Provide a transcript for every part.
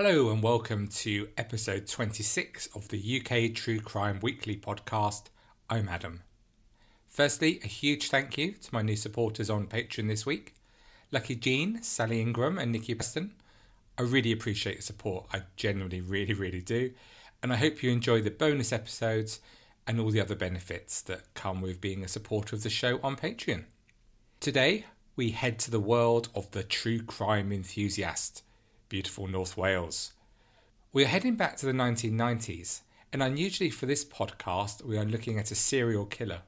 Hello and welcome to episode 26 of the UK True Crime Weekly podcast. I'm Adam. Firstly, a huge thank you to my new supporters on Patreon this week Lucky Jean, Sally Ingram, and Nikki Preston. I really appreciate your support. I genuinely, really, really do. And I hope you enjoy the bonus episodes and all the other benefits that come with being a supporter of the show on Patreon. Today, we head to the world of the true crime enthusiast beautiful North Wales. We are heading back to the 1990s, and unusually for this podcast, we are looking at a serial killer.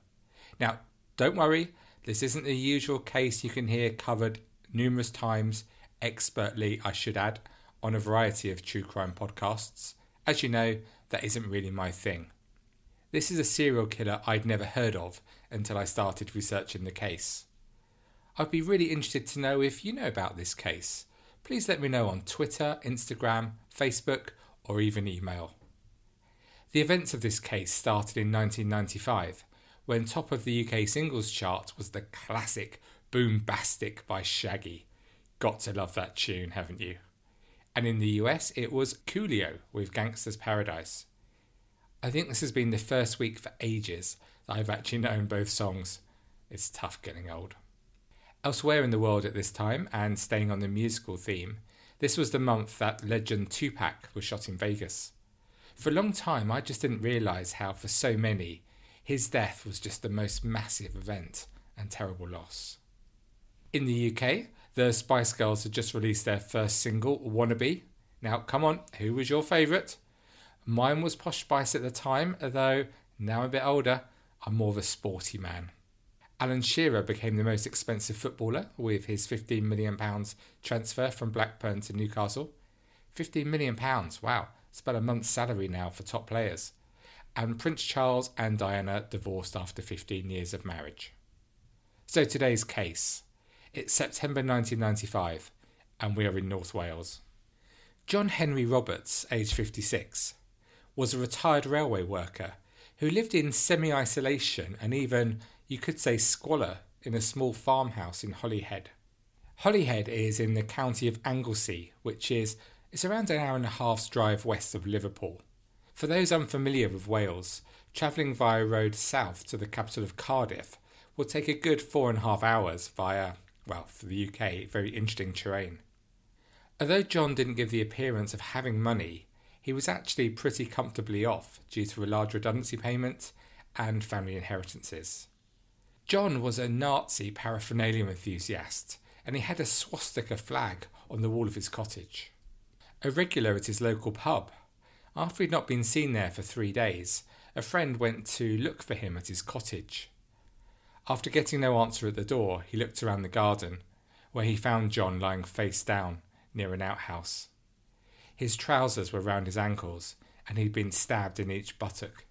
Now, don't worry, this isn't the usual case you can hear covered numerous times, expertly, I should add, on a variety of true crime podcasts. As you know, that isn't really my thing. This is a serial killer I'd never heard of until I started researching the case. I'd be really interested to know if you know about this case please let me know on Twitter, Instagram, Facebook, or even email. The events of this case started in 1995, when top of the UK singles chart was the classic Boombastic by Shaggy. Got to love that tune, haven't you? And in the US, it was Coolio with Gangsta's Paradise. I think this has been the first week for ages that I've actually known both songs. It's tough getting old. Elsewhere in the world at this time, and staying on the musical theme, this was the month that legend Tupac was shot in Vegas. For a long time, I just didn't realise how, for so many, his death was just the most massive event and terrible loss. In the UK, the Spice Girls had just released their first single, Wannabe. Now, come on, who was your favourite? Mine was Posh Spice at the time, although now I'm a bit older, I'm more of a sporty man. Alan Shearer became the most expensive footballer with his £15 million transfer from Blackburn to Newcastle. £15 million, wow, it's about a month's salary now for top players. And Prince Charles and Diana divorced after 15 years of marriage. So today's case. It's September 1995, and we are in North Wales. John Henry Roberts, aged 56, was a retired railway worker who lived in semi isolation and even you could say squalor, in a small farmhouse in Holyhead. Holyhead is in the county of Anglesey, which is it's around an hour and a half's drive west of Liverpool. For those unfamiliar with Wales, travelling via road south to the capital of Cardiff will take a good four and a half hours via, well, for the UK, very interesting terrain. Although John didn't give the appearance of having money, he was actually pretty comfortably off due to a large redundancy payment and family inheritances. John was a Nazi paraphernalia enthusiast, and he had a swastika flag on the wall of his cottage. A regular at his local pub, after he'd not been seen there for three days, a friend went to look for him at his cottage. After getting no answer at the door, he looked around the garden, where he found John lying face down near an outhouse. His trousers were round his ankles, and he'd been stabbed in each buttock.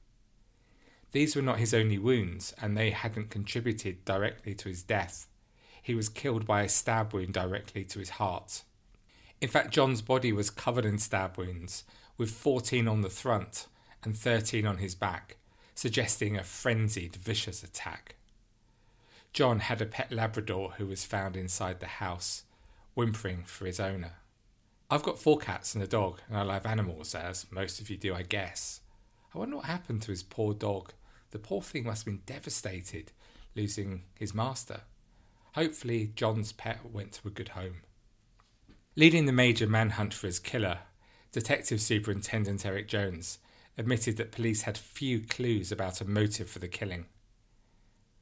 These were not his only wounds, and they hadn't contributed directly to his death. He was killed by a stab wound directly to his heart. In fact, John's body was covered in stab wounds, with 14 on the front and 13 on his back, suggesting a frenzied, vicious attack. John had a pet Labrador who was found inside the house, whimpering for his owner. I've got four cats and a dog, and I love animals, as most of you do, I guess. I wonder what happened to his poor dog. The poor thing must have been devastated, losing his master. Hopefully, John's pet went to a good home. Leading the major manhunt for his killer, Detective Superintendent Eric Jones admitted that police had few clues about a motive for the killing.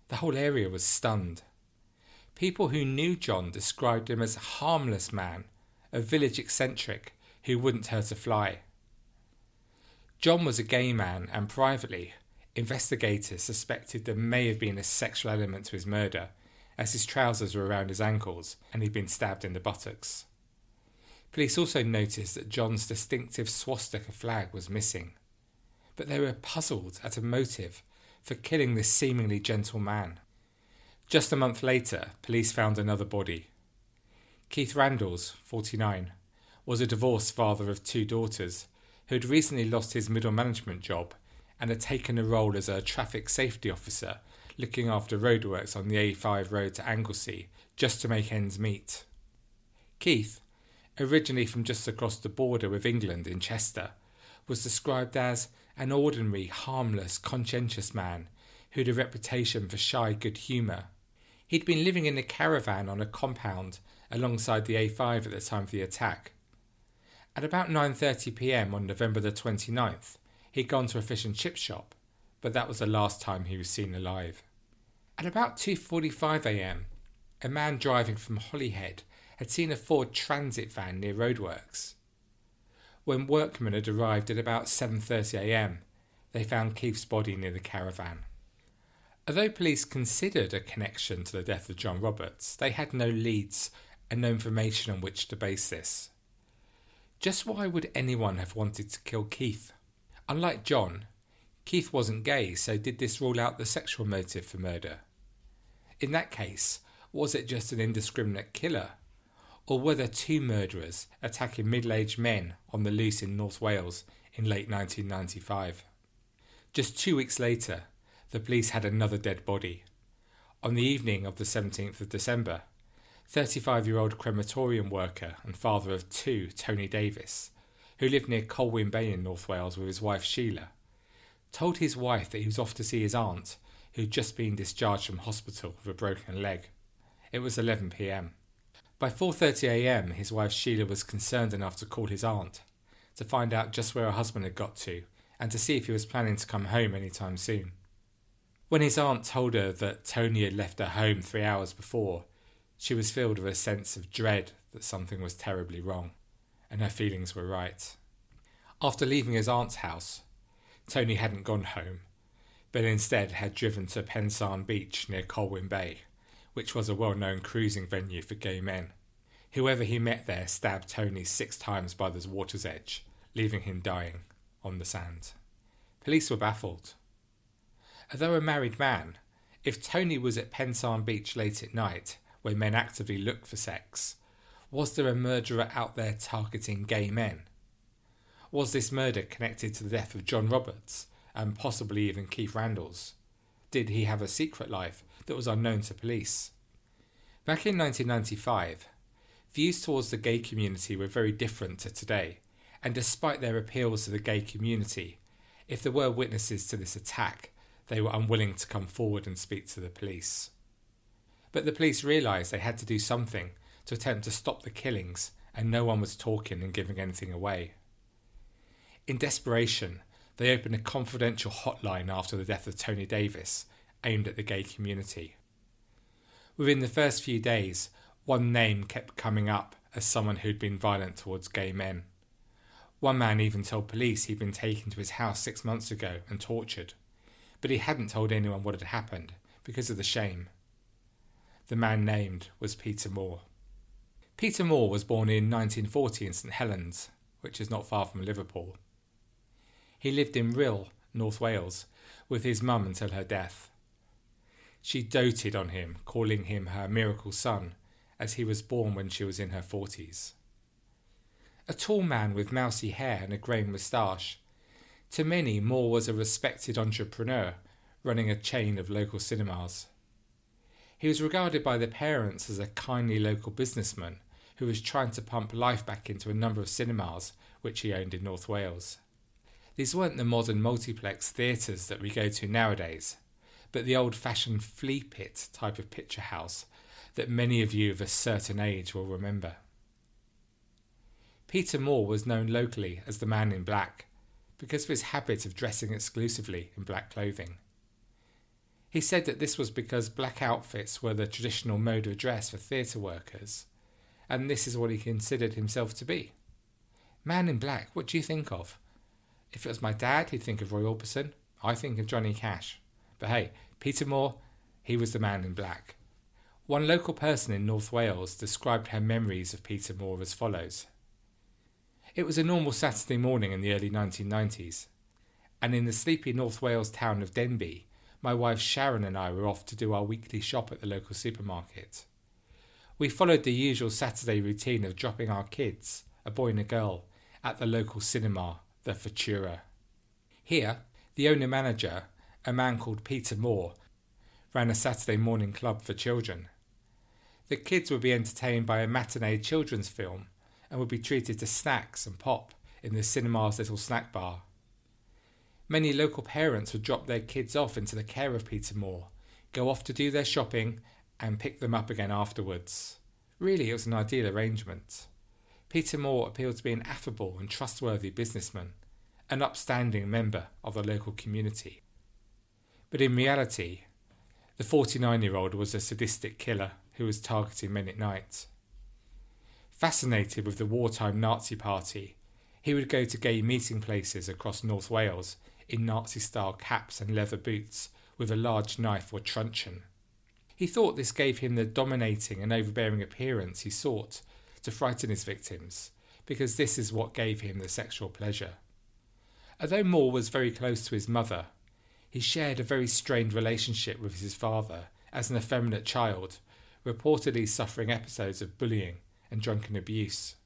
The whole area was stunned. People who knew John described him as a harmless man, a village eccentric who wouldn't hurt a fly. John was a gay man, and privately, investigators suspected there may have been a sexual element to his murder, as his trousers were around his ankles and he'd been stabbed in the buttocks. Police also noticed that John's distinctive swastika flag was missing, but they were puzzled at a motive for killing this seemingly gentle man. Just a month later, police found another body. Keith Randles, 49, was a divorced father of two daughters who had recently lost his middle management job and had taken a role as a traffic safety officer looking after roadworks on the A5 road to Anglesey just to make ends meet. Keith, originally from just across the border with England in Chester, was described as an ordinary, harmless, conscientious man who had a reputation for shy good humour. He'd been living in a caravan on a compound alongside the A5 at the time of the attack. At about 9:30 p.m. on November the 29th, he'd gone to a fish and chip shop, but that was the last time he was seen alive. At about 2:45 a.m., a man driving from Holyhead had seen a Ford Transit van near roadworks. When workmen had arrived at about 7:30 a.m., they found Keith's body near the caravan. Although police considered a connection to the death of John Roberts, they had no leads and no information on which to base this. Just why would anyone have wanted to kill Keith? Unlike John, Keith wasn't gay, so did this rule out the sexual motive for murder? In that case, was it just an indiscriminate killer? Or were there two murderers attacking middle aged men on the loose in North Wales in late 1995? Just two weeks later, the police had another dead body. On the evening of the 17th of December, 35 year old crematorium worker and father of two, Tony Davis, who lived near Colwyn Bay in North Wales with his wife Sheila, told his wife that he was off to see his aunt, who'd just been discharged from hospital with a broken leg. It was 11 pm. By 4:30 a.m., his wife Sheila was concerned enough to call his aunt to find out just where her husband had got to and to see if he was planning to come home any time soon. When his aunt told her that Tony had left her home 3 hours before, she was filled with a sense of dread that something was terribly wrong, and her feelings were right. After leaving his aunt's house, Tony hadn't gone home, but instead had driven to Pensarn Beach near Colwyn Bay, which was a well known cruising venue for gay men. Whoever he met there stabbed Tony six times by the water's edge, leaving him dying on the sand. Police were baffled. Although a married man, if Tony was at Pensarn Beach late at night where men actively look for sex. Was there a murderer out there targeting gay men? Was this murder connected to the death of John Roberts and possibly even Keith Randles? Did he have a secret life that was unknown to police? Back in 1995, views towards the gay community were very different to today, and despite their appeals to the gay community, if there were witnesses to this attack, they were unwilling to come forward and speak to the police. But the police realised they had to do something to attempt to stop the killings, and no one was talking and giving anything away. In desperation, they opened a confidential hotline after the death of Tony Davis, aimed at the gay community. Within the first few days, one name kept coming up as someone who'd been violent towards gay men. One man even told police he'd been taken to his house six months ago and tortured, but he hadn't told anyone what had happened because of the shame. The man named was Peter Moore. Peter Moore was born in 1940 in St Helens, which is not far from Liverpool. He lived in Rhyl, North Wales, with his mum until her death. She doted on him, calling him her miracle son, as he was born when she was in her forties. A tall man with mousy hair and a grey moustache. To many, Moore was a respected entrepreneur, running a chain of local cinemas. He was regarded by the parents as a kindly local businessman who was trying to pump life back into a number of cinemas which he owned in North Wales. These weren't the modern multiplex theatres that we go to nowadays, but the old fashioned flea pit type of picture house that many of you of a certain age will remember. Peter Moore was known locally as the Man in Black because of his habit of dressing exclusively in black clothing. He said that this was because black outfits were the traditional mode of dress for theatre workers, and this is what he considered himself to be. Man in Black, what do you think of? If it was my dad, he'd think of Roy Orbison. I think of Johnny Cash. But hey, Peter Moore, he was the man in black. One local person in North Wales described her memories of Peter Moore as follows It was a normal Saturday morning in the early 1990s, and in the sleepy North Wales town of Denbigh, my wife Sharon and I were off to do our weekly shop at the local supermarket. We followed the usual Saturday routine of dropping our kids, a boy and a girl, at the local cinema, the Futura. Here, the owner manager, a man called Peter Moore, ran a Saturday morning club for children. The kids would be entertained by a matinee children's film and would be treated to snacks and pop in the cinema's little snack bar. Many local parents would drop their kids off into the care of Peter Moore, go off to do their shopping, and pick them up again afterwards. Really, it was an ideal arrangement. Peter Moore appealed to be an affable and trustworthy businessman, an upstanding member of the local community. But in reality, the 49 year old was a sadistic killer who was targeting men at night. Fascinated with the wartime Nazi Party, he would go to gay meeting places across North Wales in Nazi style caps and leather boots with a large knife or truncheon. He thought this gave him the dominating and overbearing appearance he sought to frighten his victims, because this is what gave him the sexual pleasure. Although Moore was very close to his mother, he shared a very strained relationship with his father as an effeminate child, reportedly suffering episodes of bullying and drunken abuse.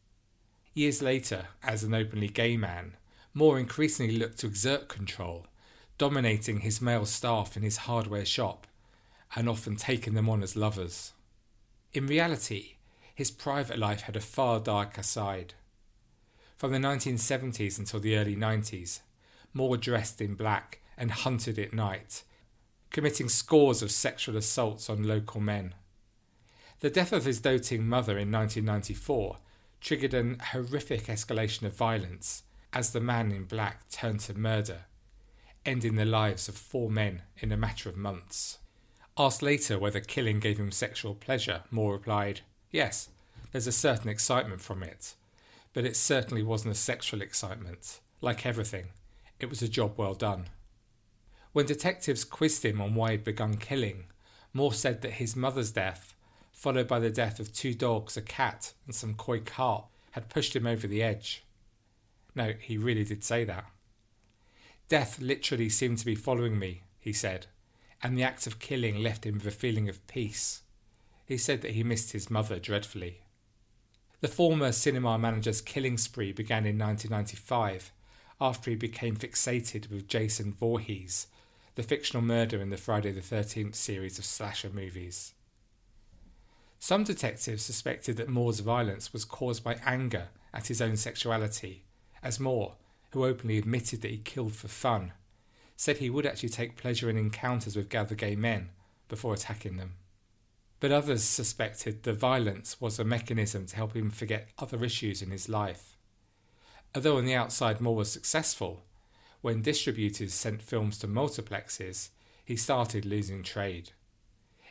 Years later, as an openly gay man, Moore increasingly looked to exert control, dominating his male staff in his hardware shop and often taken them on as lovers. In reality, his private life had a far darker side. From the 1970s until the early 90s, Moore dressed in black and hunted at night, committing scores of sexual assaults on local men. The death of his doting mother in 1994 triggered an horrific escalation of violence as the man in black turned to murder, ending the lives of four men in a matter of months. Asked later whether killing gave him sexual pleasure, Moore replied, Yes, there's a certain excitement from it, but it certainly wasn't a sexual excitement. Like everything, it was a job well done. When detectives quizzed him on why he'd begun killing, Moore said that his mother's death, followed by the death of two dogs, a cat, and some coy carp, had pushed him over the edge. No, he really did say that. Death literally seemed to be following me, he said, and the act of killing left him with a feeling of peace. He said that he missed his mother dreadfully. The former cinema manager's killing spree began in 1995 after he became fixated with Jason Voorhees, the fictional murderer in the Friday the 13th series of slasher movies. Some detectives suspected that Moore's violence was caused by anger at his own sexuality as Moore, who openly admitted that he killed for fun, said he would actually take pleasure in encounters with gathered gay men before attacking them. But others suspected the violence was a mechanism to help him forget other issues in his life. Although on the outside Moore was successful, when distributors sent films to multiplexes, he started losing trade.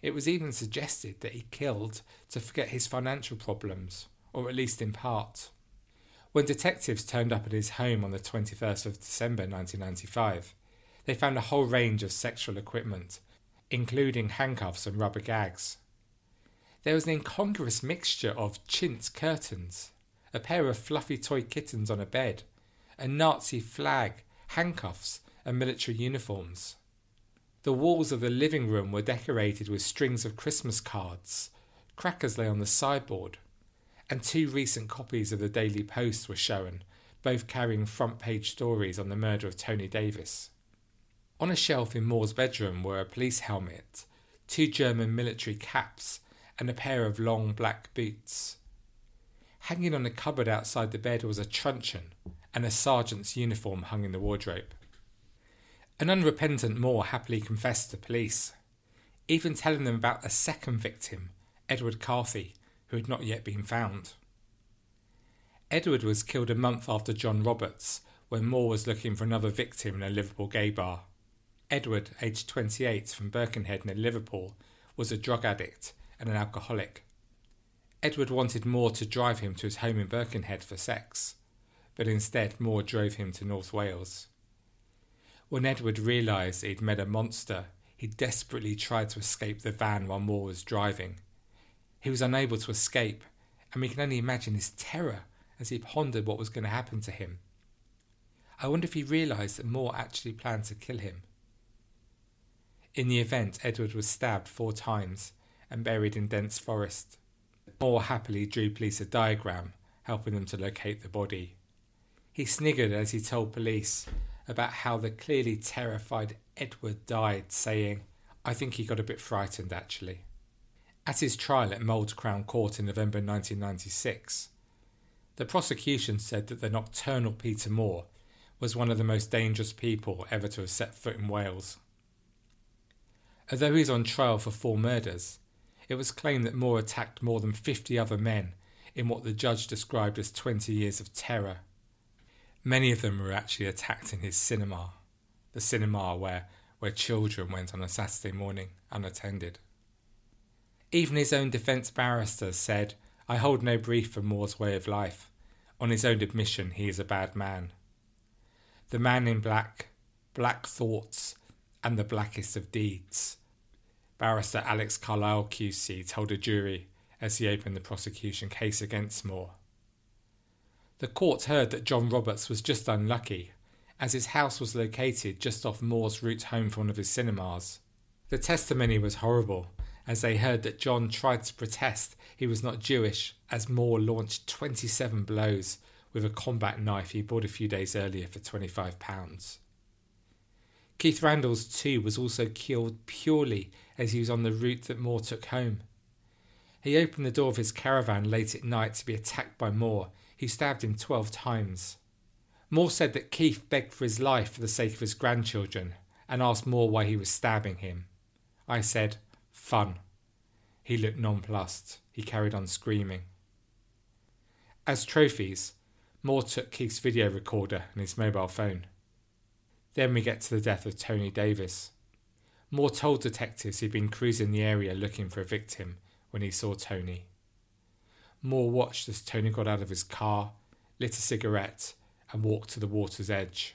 It was even suggested that he killed to forget his financial problems, or at least in part. When detectives turned up at his home on the 21st of December 1995, they found a whole range of sexual equipment, including handcuffs and rubber gags. There was an incongruous mixture of chintz curtains, a pair of fluffy toy kittens on a bed, a Nazi flag, handcuffs, and military uniforms. The walls of the living room were decorated with strings of Christmas cards. Crackers lay on the sideboard and two recent copies of the Daily Post were shown, both carrying front page stories on the murder of Tony Davis. On a shelf in Moore's bedroom were a police helmet, two German military caps, and a pair of long black boots. Hanging on a cupboard outside the bed was a truncheon, and a sergeant's uniform hung in the wardrobe. An unrepentant Moore happily confessed to police, even telling them about a second victim, Edward Carthy, who had not yet been found. Edward was killed a month after John Roberts when Moore was looking for another victim in a Liverpool gay bar. Edward, aged 28, from Birkenhead near Liverpool, was a drug addict and an alcoholic. Edward wanted Moore to drive him to his home in Birkenhead for sex, but instead Moore drove him to North Wales. When Edward realised he'd met a monster, he desperately tried to escape the van while Moore was driving. He was unable to escape, and we can only imagine his terror as he pondered what was going to happen to him. I wonder if he realised that Moore actually planned to kill him. In the event, Edward was stabbed four times and buried in dense forest. Moore happily drew police a diagram, helping them to locate the body. He sniggered as he told police about how the clearly terrified Edward died, saying, I think he got a bit frightened actually. At his trial at Mold Crown Court in November 1996, the prosecution said that the nocturnal Peter Moore was one of the most dangerous people ever to have set foot in Wales. Although he was on trial for four murders, it was claimed that Moore attacked more than 50 other men in what the judge described as 20 years of terror. Many of them were actually attacked in his cinema, the cinema where, where children went on a Saturday morning unattended. Even his own defence barrister said, I hold no brief for Moore's way of life. On his own admission, he is a bad man. The man in black, black thoughts, and the blackest of deeds. Barrister Alex Carlile QC told a jury as he opened the prosecution case against Moore. The court heard that John Roberts was just unlucky, as his house was located just off Moore's route home from one of his cinemas. The testimony was horrible, as they heard that John tried to protest he was not Jewish as Moore launched 27 blows with a combat knife he bought a few days earlier for £25. Keith Randles, too, was also killed purely as he was on the route that Moore took home. He opened the door of his caravan late at night to be attacked by Moore. He stabbed him 12 times. Moore said that Keith begged for his life for the sake of his grandchildren and asked Moore why he was stabbing him. I said, Fun. He looked nonplussed. He carried on screaming. As trophies, Moore took Keith's video recorder and his mobile phone. Then we get to the death of Tony Davis. Moore told detectives he'd been cruising the area looking for a victim when he saw Tony. Moore watched as Tony got out of his car, lit a cigarette, and walked to the water's edge.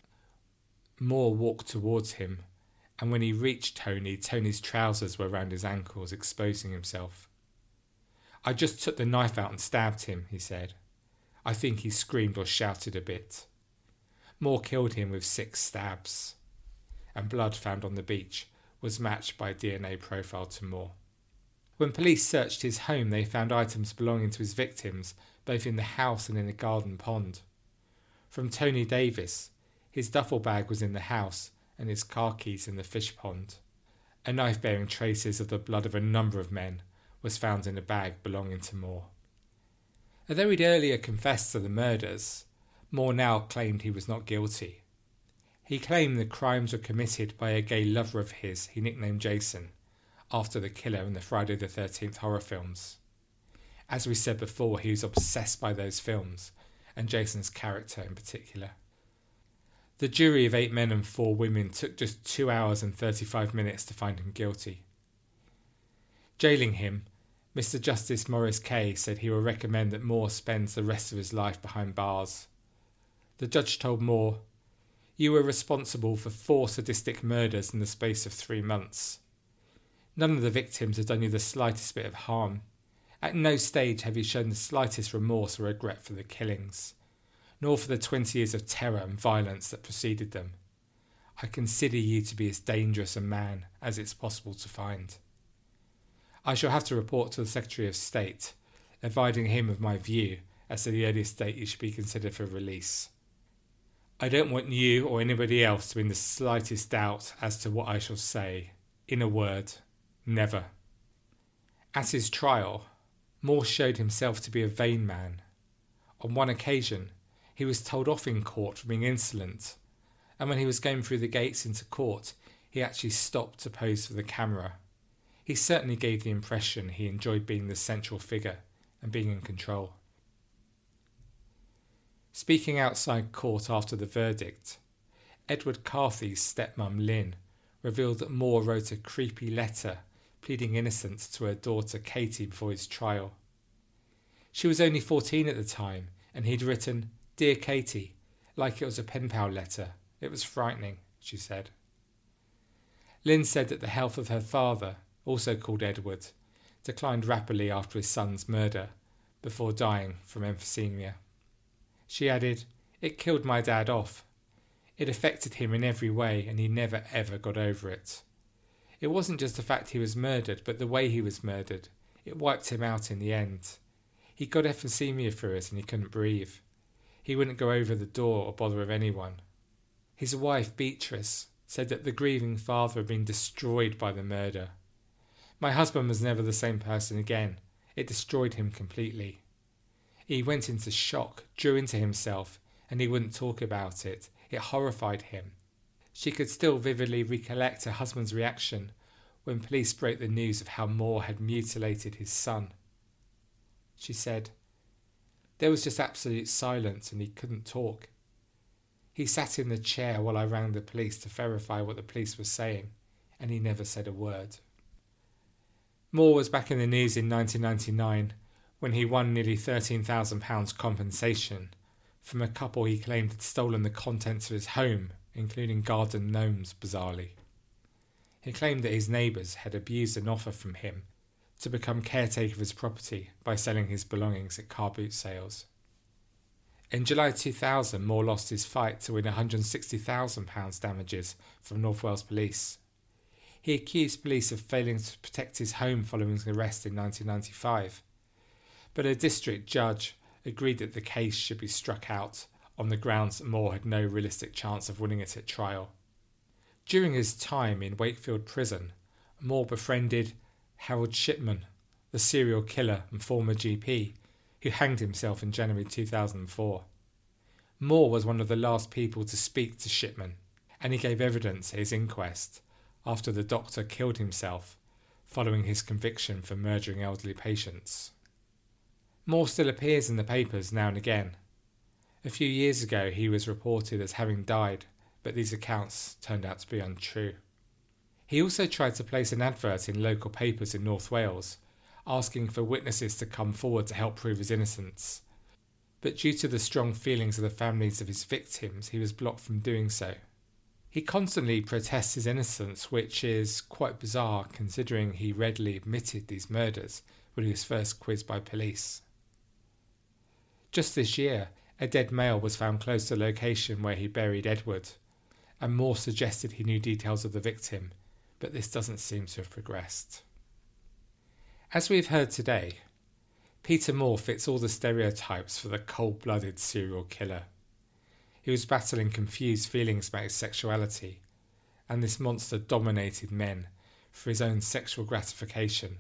Moore walked towards him and when he reached Tony, Tony's trousers were round his ankles, exposing himself. I just took the knife out and stabbed him, he said. I think he screamed or shouted a bit. Moore killed him with six stabs, and blood found on the beach was matched by DNA profile to Moore. When police searched his home, they found items belonging to his victims, both in the house and in a garden pond. From Tony Davis, his duffel bag was in the house, and his car keys in the fish pond. A knife bearing traces of the blood of a number of men was found in a bag belonging to Moore. Although he'd earlier confessed to the murders, Moore now claimed he was not guilty. He claimed the crimes were committed by a gay lover of his he nicknamed Jason, after the killer in the Friday the 13th horror films. As we said before, he was obsessed by those films, and Jason's character in particular. The jury of eight men and four women took just two hours and 35 minutes to find him guilty. Jailing him, Mr. Justice Maurice Kay said he will recommend that Moore spends the rest of his life behind bars. The judge told Moore, You were responsible for four sadistic murders in the space of three months. None of the victims have done you the slightest bit of harm. At no stage have you shown the slightest remorse or regret for the killings nor for the twenty years of terror and violence that preceded them. I consider you to be as dangerous a man as it's possible to find. I shall have to report to the Secretary of State, advising him of my view as to the earliest date you should be considered for release. I don't want you or anybody else to be in the slightest doubt as to what I shall say. In a word, never. At his trial, Moore showed himself to be a vain man. On one occasion, he was told off in court for being insolent, and when he was going through the gates into court, he actually stopped to pose for the camera. He certainly gave the impression he enjoyed being the central figure and being in control. Speaking outside court after the verdict, Edward Carthy's stepmom Lynn revealed that Moore wrote a creepy letter pleading innocence to her daughter Katie before his trial. She was only 14 at the time, and he'd written, Dear Katie, like it was a pen pal letter. It was frightening, she said. Lynn said that the health of her father, also called Edward, declined rapidly after his son's murder, before dying from emphysema. She added, It killed my dad off. It affected him in every way, and he never ever got over it. It wasn't just the fact he was murdered, but the way he was murdered. It wiped him out in the end. He got emphysema through it and he couldn't breathe. He wouldn't go over the door or bother with anyone. His wife, Beatrice, said that the grieving father had been destroyed by the murder. My husband was never the same person again. It destroyed him completely. He went into shock, drew into himself, and he wouldn't talk about it. It horrified him. She could still vividly recollect her husband's reaction when police broke the news of how Moore had mutilated his son. She said, There was just absolute silence and he couldn't talk. He sat in the chair while I rang the police to verify what the police were saying, and he never said a word. Moore was back in the news in 1999 when he won nearly £13,000 compensation from a couple he claimed had stolen the contents of his home including garden gnomes, bizarrely. He claimed that his neighbours had abused an offer from him to become caretaker of his property by selling his belongings at car boot sales. In July 2000, Moore lost his fight to win £160,000 damages from North Wales Police. He accused police of failing to protect his home following his arrest in 1995. But a district judge agreed that the case should be struck out on the grounds that Moore had no realistic chance of winning it at trial. During his time in Wakefield Prison, Moore befriended Harold Shipman, the serial killer and former GP, who hanged himself in January 2004. Moore was one of the last people to speak to Shipman, and he gave evidence at his inquest after the doctor killed himself following his conviction for murdering elderly patients. Moore still appears in the papers now and again, a few years ago, he was reported as having died, but these accounts turned out to be untrue. He also tried to place an advert in local papers in North Wales, asking for witnesses to come forward to help prove his innocence. But due to the strong feelings of the families of his victims, he was blocked from doing so. He constantly protests his innocence, which is quite bizarre considering he readily admitted these murders when he was first quizzed by police. Just this year, a dead male was found close to the location where he buried Edward, and Moore suggested he knew details of the victim, but this doesn't seem to have progressed. As we've heard today, Peter Moore fits all the stereotypes for the cold blooded serial killer. He was battling confused feelings about his sexuality, and this monster dominated men for his own sexual gratification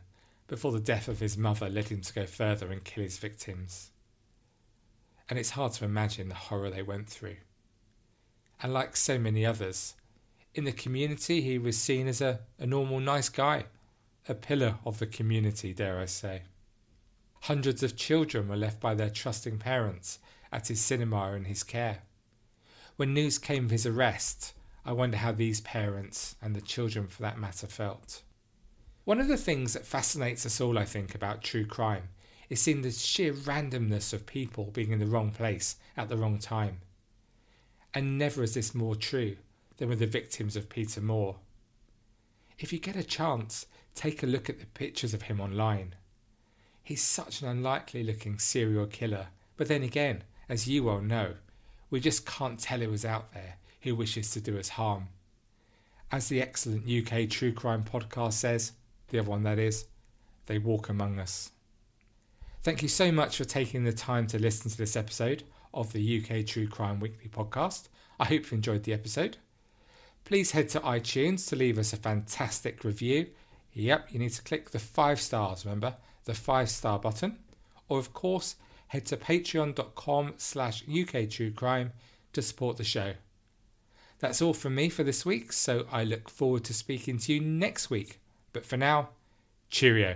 before the death of his mother led him to go further and kill his victims and it's hard to imagine the horror they went through. And like so many others, in the community he was seen as a, a normal, nice guy, a pillar of the community, dare I say. Hundreds of children were left by their trusting parents at his cinema in his care. When news came of his arrest, I wonder how these parents, and the children for that matter, felt. One of the things that fascinates us all, I think, about true crime is seeing the sheer randomness of people being in the wrong place at the wrong time. And never is this more true than with the victims of Peter Moore. If you get a chance, take a look at the pictures of him online. He's such an unlikely looking serial killer, but then again, as you well know, we just can't tell who is out there who wishes to do us harm. As the excellent UK True Crime podcast says, the other one that is, they walk among us. Thank you so much for taking the time to listen to this episode of the UK True Crime Weekly podcast. I hope you enjoyed the episode. Please head to iTunes to leave us a fantastic review. Yep, you need to click the five stars, remember, the five star button. Or of course, head to patreon.com slash UK True Crime to support the show. That's all from me for this week, so I look forward to speaking to you next week. But for now, cheerio.